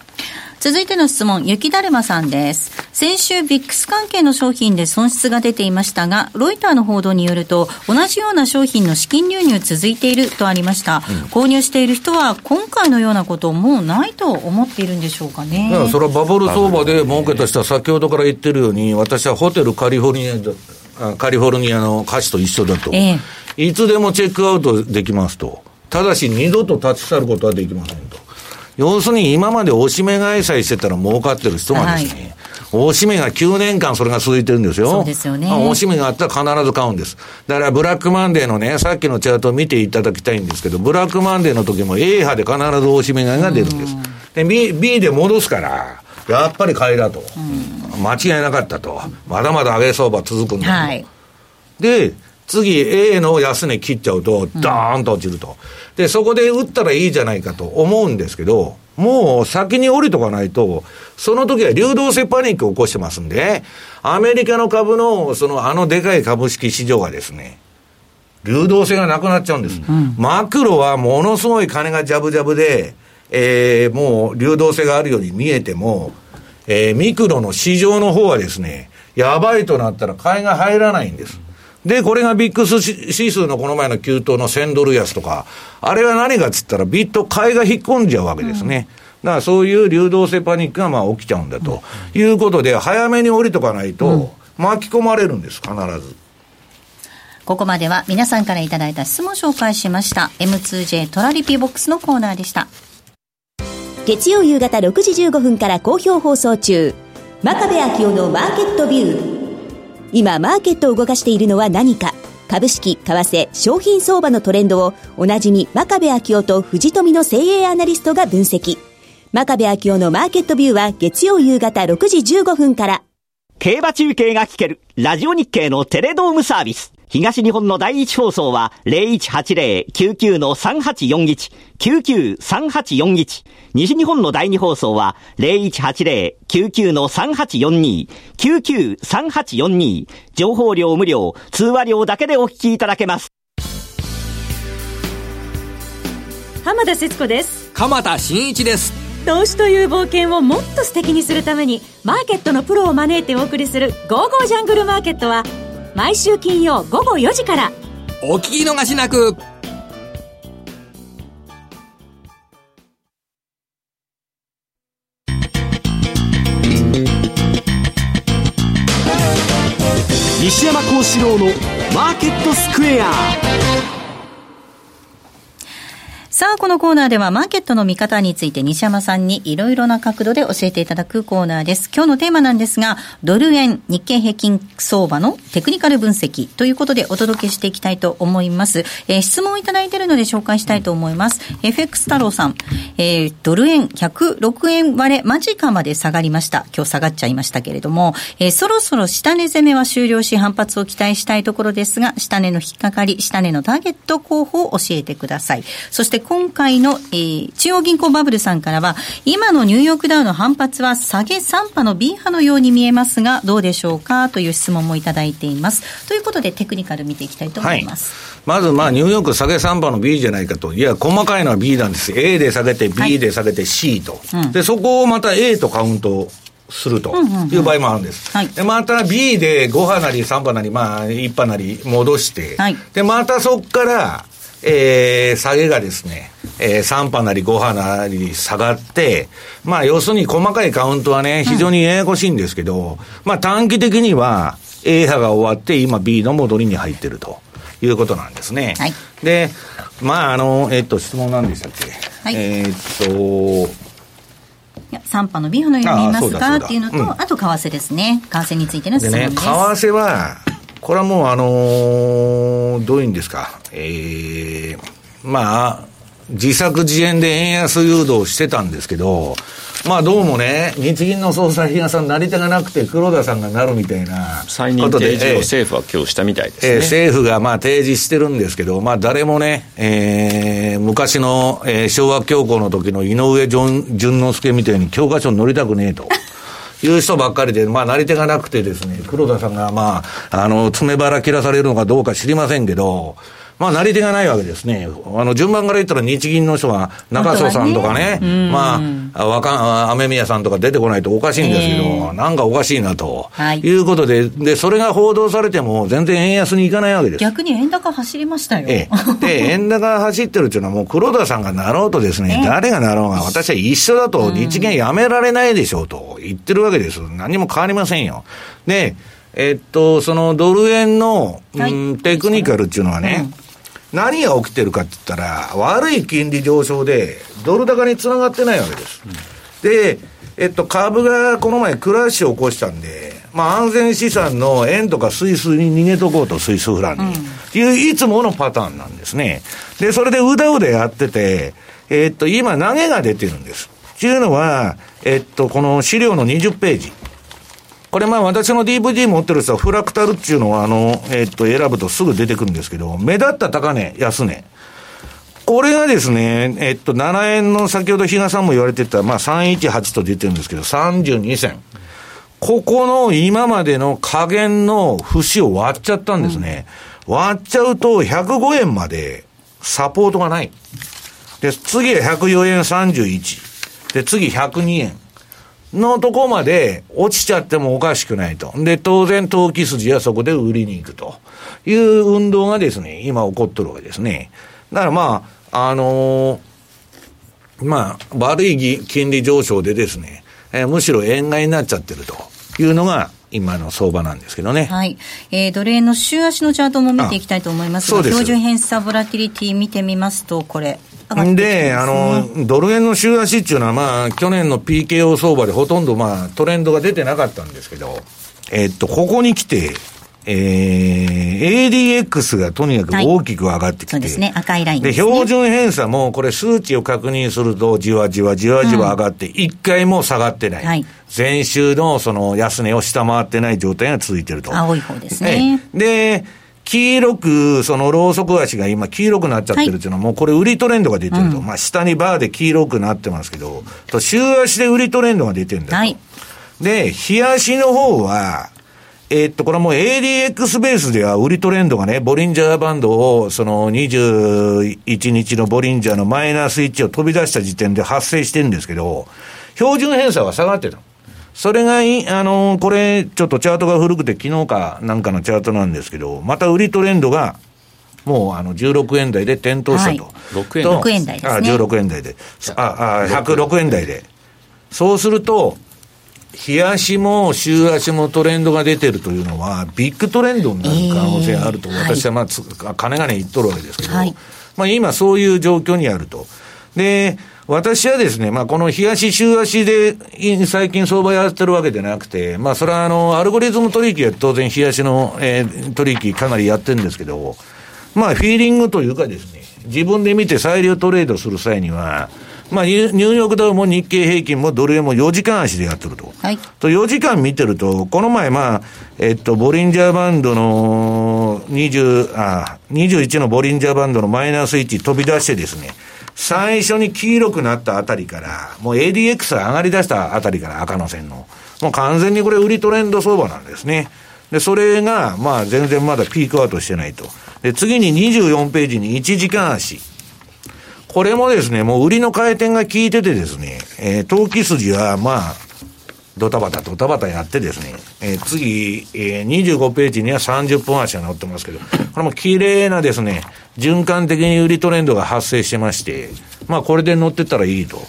続いての質問、雪だるまさんです。先週、ビックス関係の商品で損失が出ていましたが、ロイターの報道によると、同じような商品の資金流入続いているとありました。うん、購入している人は、今回のようなこともうないと思っているんでしょうかね。いや、それはバブル相場で儲けた人は先ほどから言ってるように、私はホテルカリフォルニア、カリフォルニアの歌詞と一緒だと。ええ、いつでもチェックアウトできますと。ただし、二度と立ち去ることはできませんと。要するに今まで押し目買いさえしてたら儲かってる人がですね、はい、押し目が9年間それが続いてるんですよ。そうですよね。押し目があったら必ず買うんです。だからブラックマンデーのね、さっきのチャートを見ていただきたいんですけど、ブラックマンデーの時も A 波で必ず押し目買いが出るんです。で、B、B で戻すから、やっぱり買いだと。間違いなかったと。まだまだ上げ相場続くんだと。はい、で、次 A の安値切っちゃうと、ドーンと落ちると。で、そこで売ったらいいじゃないかと思うんですけど、もう先に降りとかないと、その時は流動性パニックを起こしてますんで、アメリカの株の、そのあのでかい株式市場がですね、流動性がなくなっちゃうんです。うん、マクロはものすごい金がジャブジャブで、えー、もう流動性があるように見えても、えー、ミクロの市場の方はですね、やばいとなったら買いが入らないんです。で、これがビックス指数のこの前の急騰の1000ドル安とか、あれは何かっつったらビット買いが引っ込んじゃうわけですね。うん、だからそういう流動性パニックがまあ起きちゃうんだと、いうことで、早めに降りとかないと、巻き込まれるんです、必ず。ここまでは皆さんからいただいた質問を紹介しました。M2J トラリピボックスのコーナーでした。月曜夕方6時15分から好評放送中。真壁昭夫のマーケットビュー。今マーケットを動かしているのは何か株式、為替、商品相場のトレンドをおなじみ真壁昭夫と藤富の精鋭アナリストが分析。真壁昭夫のマーケットビューは月曜夕方6時15分から。競馬中継が聞けるラジオ日経のテレドームサービス。東日本の第一放送は0180-99-3841、99-3841。西日本の第二放送は0180-99-3842、99-3842。情報量無料、通話料だけでお聞きいただけます。浜田節子です。鎌田新一です。投資という冒険をもっと素敵にするために、マーケットのプロを招いてお送りする、ゴーゴージャングルマーケットは、毎週金曜午後4時から。お聞き逃しなく。西山幸四郎のマーケットスクエアさあ、このコーナーではマーケットの見方について西山さんにいろいろな角度で教えていただくコーナーです。今日のテーマなんですが、ドル円日経平均相場のテクニカル分析ということでお届けしていきたいと思います。えー、質問をいただいているので紹介したいと思います。FX 太郎さん、えー、ドル円106円割れ間近まで下がりました。今日下がっちゃいましたけれども、えー、そろそろ下値攻めは終了し反発を期待したいところですが、下値の引っかかり、下値のターゲット候補を教えてください。そして今回の、えー、中央銀行バブルさんからは、今のニューヨークダウの反発は下げ3波の B 波のように見えますが、どうでしょうかという質問もいただいています。ということで、テクニカル見ていきたいと思います。はい、まず、まあ、ニューヨーク下げ3波の B じゃないかと。いや、細かいのは B なんです。A で下げて、B で下げて C と。はい、で、そこをまた A とカウントするという場合もあるんです。はい、で、また B で5波なり3波なり、まあ、1波なり戻して、はい、で、またそこから、えー、下げがですね、えー、3波なり5波なり下がって、まあ、要するに細かいカウントはね、非常にややこしいんですけど、うん、まあ、短期的には A 波が終わって、今 B の戻りに入ってるということなんですね。はい、で、まあ、あの、えっと、質問なんでしたっけ、はい、えー、っと、いや3波の B 波のように見えますか？っていうのと、うん、あと為替ですね。為替についての質問です。でね、為替は、これはもう、あのー、どういうんですか、えー、まあ、自作自演で円安誘導してたんですけど、まあどうもね、日銀の総裁比嘉さん、なり手がなくて、黒田さんがなるみたいな再認定示を政府は今日したみたいですね、えー、政府がまあ提示してるんですけど、まあ誰もね、えー、昔の、えー、昭和恐慌の時の井上淳之介みたいに教科書に載りたくねえと。いう人ばっかりで、まあ、なり手がなくてですね、黒田さんが、まあ、あの、爪腹切らされるのかどうか知りませんけど、まあ、なり手がないわけですね。あの、順番から言ったら日銀の人が中曽さんとかね、ね。まあ、わか雨宮さんとか出てこないとおかしいんですけど、えー、なんかおかしいなと、はい、いうことで、で、それが報道されても全然円安にいかないわけです。逆に円高走りましたよ。ええ、で、円高走ってるっていうのはもう黒田さんがなろうとですね、えー、誰がなろうが私は一緒だと、日銀やめられないでしょうと言ってるわけです。何も変わりませんよ。で、えっと、そのドル円の、うん、テクニカルっていうのはね、うん何が起きてるかって言ったら、悪い金利上昇で、ドル高につながってないわけです。うん、で、えっと、株がこの前クラッシュを起こしたんで、まあ安全資産の円とかスイスに逃げとこうと、スイスフランに。うん、いういつものパターンなんですね。で、それでうだうだやってて、えっと、今投げが出てるんです。っていうのは、えっと、この資料の20ページ。これまあ私の DVD 持ってる人はフラクタルっていうのはあの、えっと、選ぶとすぐ出てくるんですけど、目立った高値、安値。これがですね、えっと、7円の先ほど比嘉さんも言われてた、まあ318と出てるんですけど、32銭。ここの今までの加減の節を割っちゃったんですね。割っちゃうと105円までサポートがない。で、次は104円31。で、次102円。のとこまで落ちちゃってもおかしくないと。で、当然投機筋はそこで売りに行くという運動がですね、今起こってるわけですね。だからまあ、あのー、まあ、悪い金利上昇でですね、えー、むしろ円買いになっちゃってるというのが、今の相場なんですけどね。はい。えー、ドル円の週足のチャートも見ていきたいと思いますが、標準偏差ボラティリティ見てみますと、これ、で、あの、ドル円の週足っていうのは、まあ、去年の PKO 相場でほとんど、まあ、トレンドが出てなかったんですけど、えっと、ここに来て、えー、ADX がとにかく大きく上がってきて、はい、そうですね、赤いラインで、ね、標準偏差も、これ数値を確認すると、じわじわじわじわ上がって、一、回も下がってない。はい、前週のその安値を下回ってない状態が続いてると。青い方ですね。で、黄色く、そのローソク足が今黄色くなっちゃってるっていうのは、もうこれ売りトレンドが出てると。うん、まあ下にバーで黄色くなってますけど、と週足で売りトレンドが出てるんだと。はい、で、日足の方は、えー、っと、これはもう ADX ベースでは売りトレンドがね、ボリンジャーバンドを、その21日のボリンジャーのマイナス1を飛び出した時点で発生してるんですけど、標準偏差は下がってた。それがい、あのー、これ、ちょっとチャートが古くて、昨日かなんかのチャートなんですけど、また売りトレンドが、もうあの16円台で点灯したと。はい、6, 円6円台ですね。あ、16円台で。あ、あ、106円台で。そうすると、日足も週足もトレンドが出てるというのは、ビッグトレンドになる可能性があると、私はまあ、はい、金がね言っとるわけですけど、はい、まあ今そういう状況にあると。で、私はですね、まあ、この日足、週足で、最近相場やってるわけじゃなくて、まあ、それはあの、アルゴリズム取引は当然日足の、えー、取引かなりやってるんですけど、まあ、フィーリングというかですね、自分で見て裁量トレードする際には、まあ、ニューヨークダウも日経平均もドル円も4時間足でやってると。はい。と、4時間見てると、この前、まあ、えっと、ボリンジャーバンドの20、あ、21のボリンジャーバンドのマイナス1飛び出してですね、最初に黄色くなったあたりから、もう ADX が上がり出したあたりから赤の線の、もう完全にこれ売りトレンド相場なんですね。で、それが、まあ全然まだピークアウトしてないと。で、次に24ページに1時間足。これもですね、もう売りの回転が効いててですね、えー、投機筋は、まあ、ドタバタドタバタやってですね、えー、次、えー、25ページには30分足が載ってますけど、これも綺麗なですね、循環的に売りトレンドが発生してまして、まあこれで乗ってたらいいと。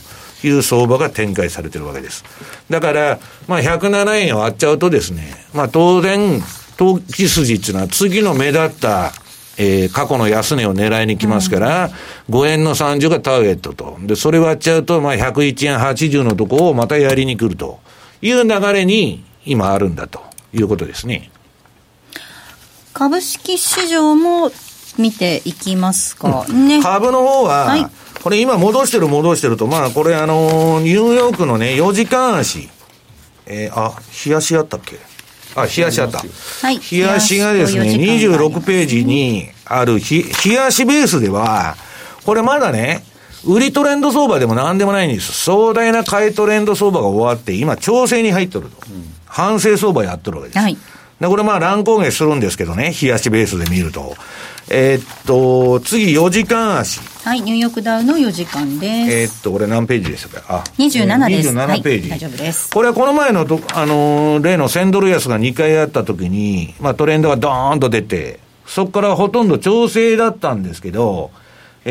いう相場が展開されてるわけです。だから、まあ107円を割っちゃうとですね、まあ当然、投機筋っていうのは次の目立った、えー、過去の安値を狙いに来ますから、うん、5円の30がターゲットと。で、それ割っちゃうと、まあ101円80のとこをまたやりに来ると。いう流れに今あるんだということですね。株式市場も見ていきますか、うん、ね、株の方は、はい、これ今戻してる戻してると、まあこれあの、ニューヨークのね、4時間足、えー、あ、冷やしあったっけ？あ、冷やしあった。はい。冷やしがですね、26ページにある冷やしベースでは、これまだね、売りトレンド相場でも何でもないんです。壮大な買いトレンド相場が終わって、今調整に入っとると。うん、反省相場やっとるわけです。はい。で、これまあ乱高下するんですけどね、冷やしベースで見ると。えー、っと、次4時間足。はい、ニューヨークダウの4時間です。えー、っと、これ何ページでしたかあ、27です。27ページ、はい、大丈夫です。これはこの前のと、あのー、例の1000ドル安が2回あった時に、まあトレンドがドーンと出て、そこからほとんど調整だったんですけど、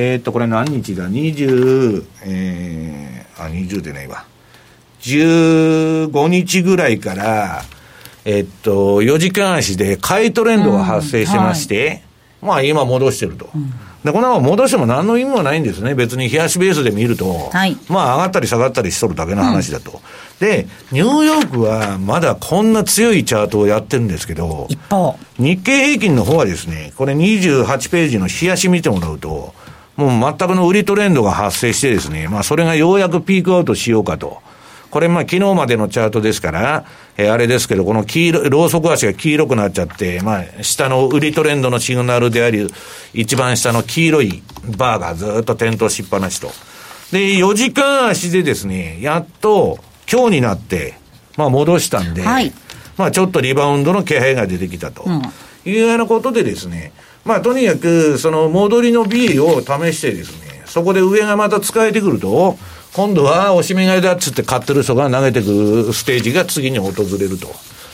えー、っと、これ何日だ ?20、えー、あ、20でないわ。15日ぐらいから、えっと、4時間足で買いトレンドが発生してまして、うんはい、まあ今戻してると。うんで、このまま戻しても何の意味もないんですね。別に冷やしベースで見ると、はい、まあ上がったり下がったりしとるだけの話だと、うん。で、ニューヨークはまだこんな強いチャートをやってるんですけど、一方、日経平均の方はですね、これ28ページの冷やし見てもらうと、もう全くの売りトレンドが発生してですね、まあそれがようやくピークアウトしようかと。これまあ昨日までのチャートですから、えー、あれですけど、この黄色、ローソク足が黄色くなっちゃって、まあ下の売りトレンドのシグナルであり、一番下の黄色いバーがずっと点灯しっぱなしと。で、4時間足でですね、やっと今日になって、まあ戻したんで、はい、まあちょっとリバウンドの気配が出てきたと。うん、いうようなことでですね、まあとにかくその戻りの B を試してですね、そこで上がまた使えてくると、今度はおしめ買いだっつって買ってる人が投げてくるステージが次に訪れると。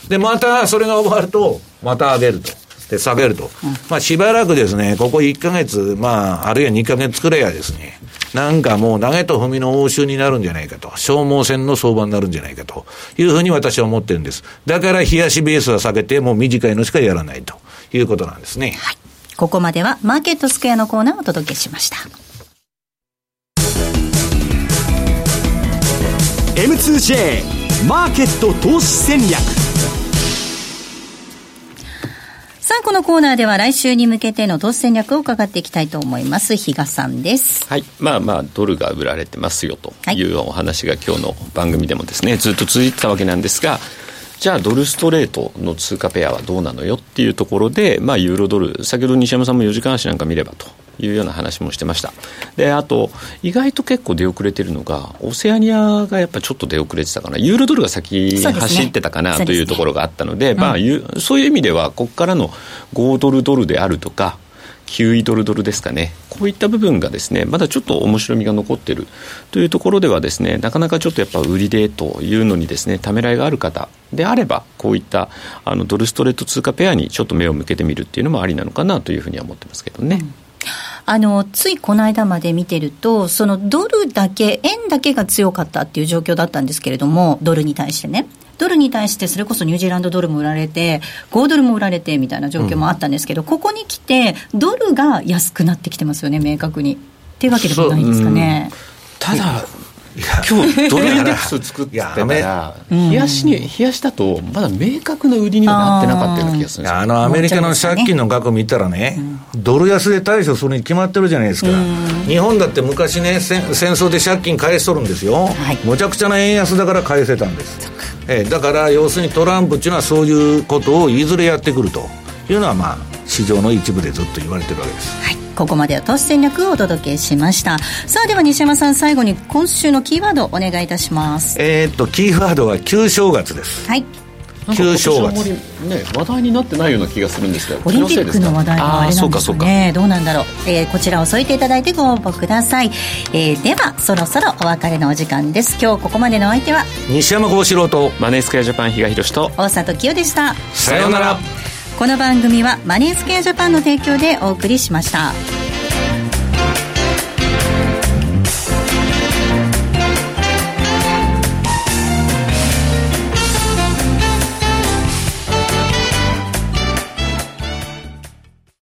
で、またそれが終わると、また上げると。で、下げると。まあ、しばらくですね、ここ1ヶ月、まあ、あるいは2ヶ月くらいはですね、なんかもう投げと踏みの応酬になるんじゃないかと。消耗戦の相場になるんじゃないかというふうに私は思ってるんです。だから、冷やしベースは下げて、もう短いのしかやらないということなんですね。はい。ここまでは、マーケットスクエアのコーナーをお届けしました。M2J マーケット投資戦略さあ、このコーナーでは来週に向けての投資戦略を伺っていきたいと思います。比嘉さんです。はい。まあまあ、ドルが売られてますよというお話が今日の番組でもですね、ずっと続いてたわけなんですが、じゃあドルストレートの通貨ペアはどうなのよっていうところで、まあ、ユーロドル、先ほど西山さんも4時間足なんか見ればというような話もしてました。で、あと、意外と結構出遅れてるのが、オセアニアがやっぱちょっと出遅れてたかな、ユーロドルが先走ってたかな、というところがあったので、まあ、そういう意味では、ここからの5ドルドルであるとか、9位ドルドルですかね、こういった部分がですね、まだちょっと面白みが残っているというところではですね、なかなかちょっとやっぱ売りでというのにですね、ためらいがある方であれば、こういったあのドルストレート通貨ペアにちょっと目を向けてみるっていうのもありなのかなというふうには思ってますけどね。うんあの、ついこの間まで見てると、そのドルだけ、円だけが強かったっていう状況だったんですけれども、ドルに対してね。ドルに対してそれこそニュージーランドドルも売られて、5ドルも売られてみたいな状況もあったんですけど、うん、ここに来て、ドルが安くなってきてますよね、明確に。っていうわけでもないんですかね。ただ、今日ドルインデックス作ってたら、冷やしに、冷やしだと、まだ明確な売りにはなってなかったような気がするんですあのアメリカの借金の額見たらね、ドル安で対処するに決まってるじゃないですか、日本だって昔ね戦、戦争で借金返しとるんですよ、はい、むちゃくちゃな円安だから返せたんです、えだから要するにトランプっていうのは、そういうことをいずれやってくるというのは、まあ、市場の一部でずっと言われてるわけです。はい。ここまでは投資戦略をお届けしました。さあでは西山さん最後に今週のキーワードお願いいたします。えー、っとキーワードは旧正月です。はい。旧正月。ね話題になってないような気がするんですけどオリンピックの話題はあれなんですかねどうなんだろう、えー、こちらを添えていただいてご応募ください、えー、ではそろそろお別れのお時間です。今日ここまでのお相手は西山幸四郎とマネースクエアジャパン比嘉宏と大里清でした。さようならこの番組はマネースケアジャパンの提供でお送りしました。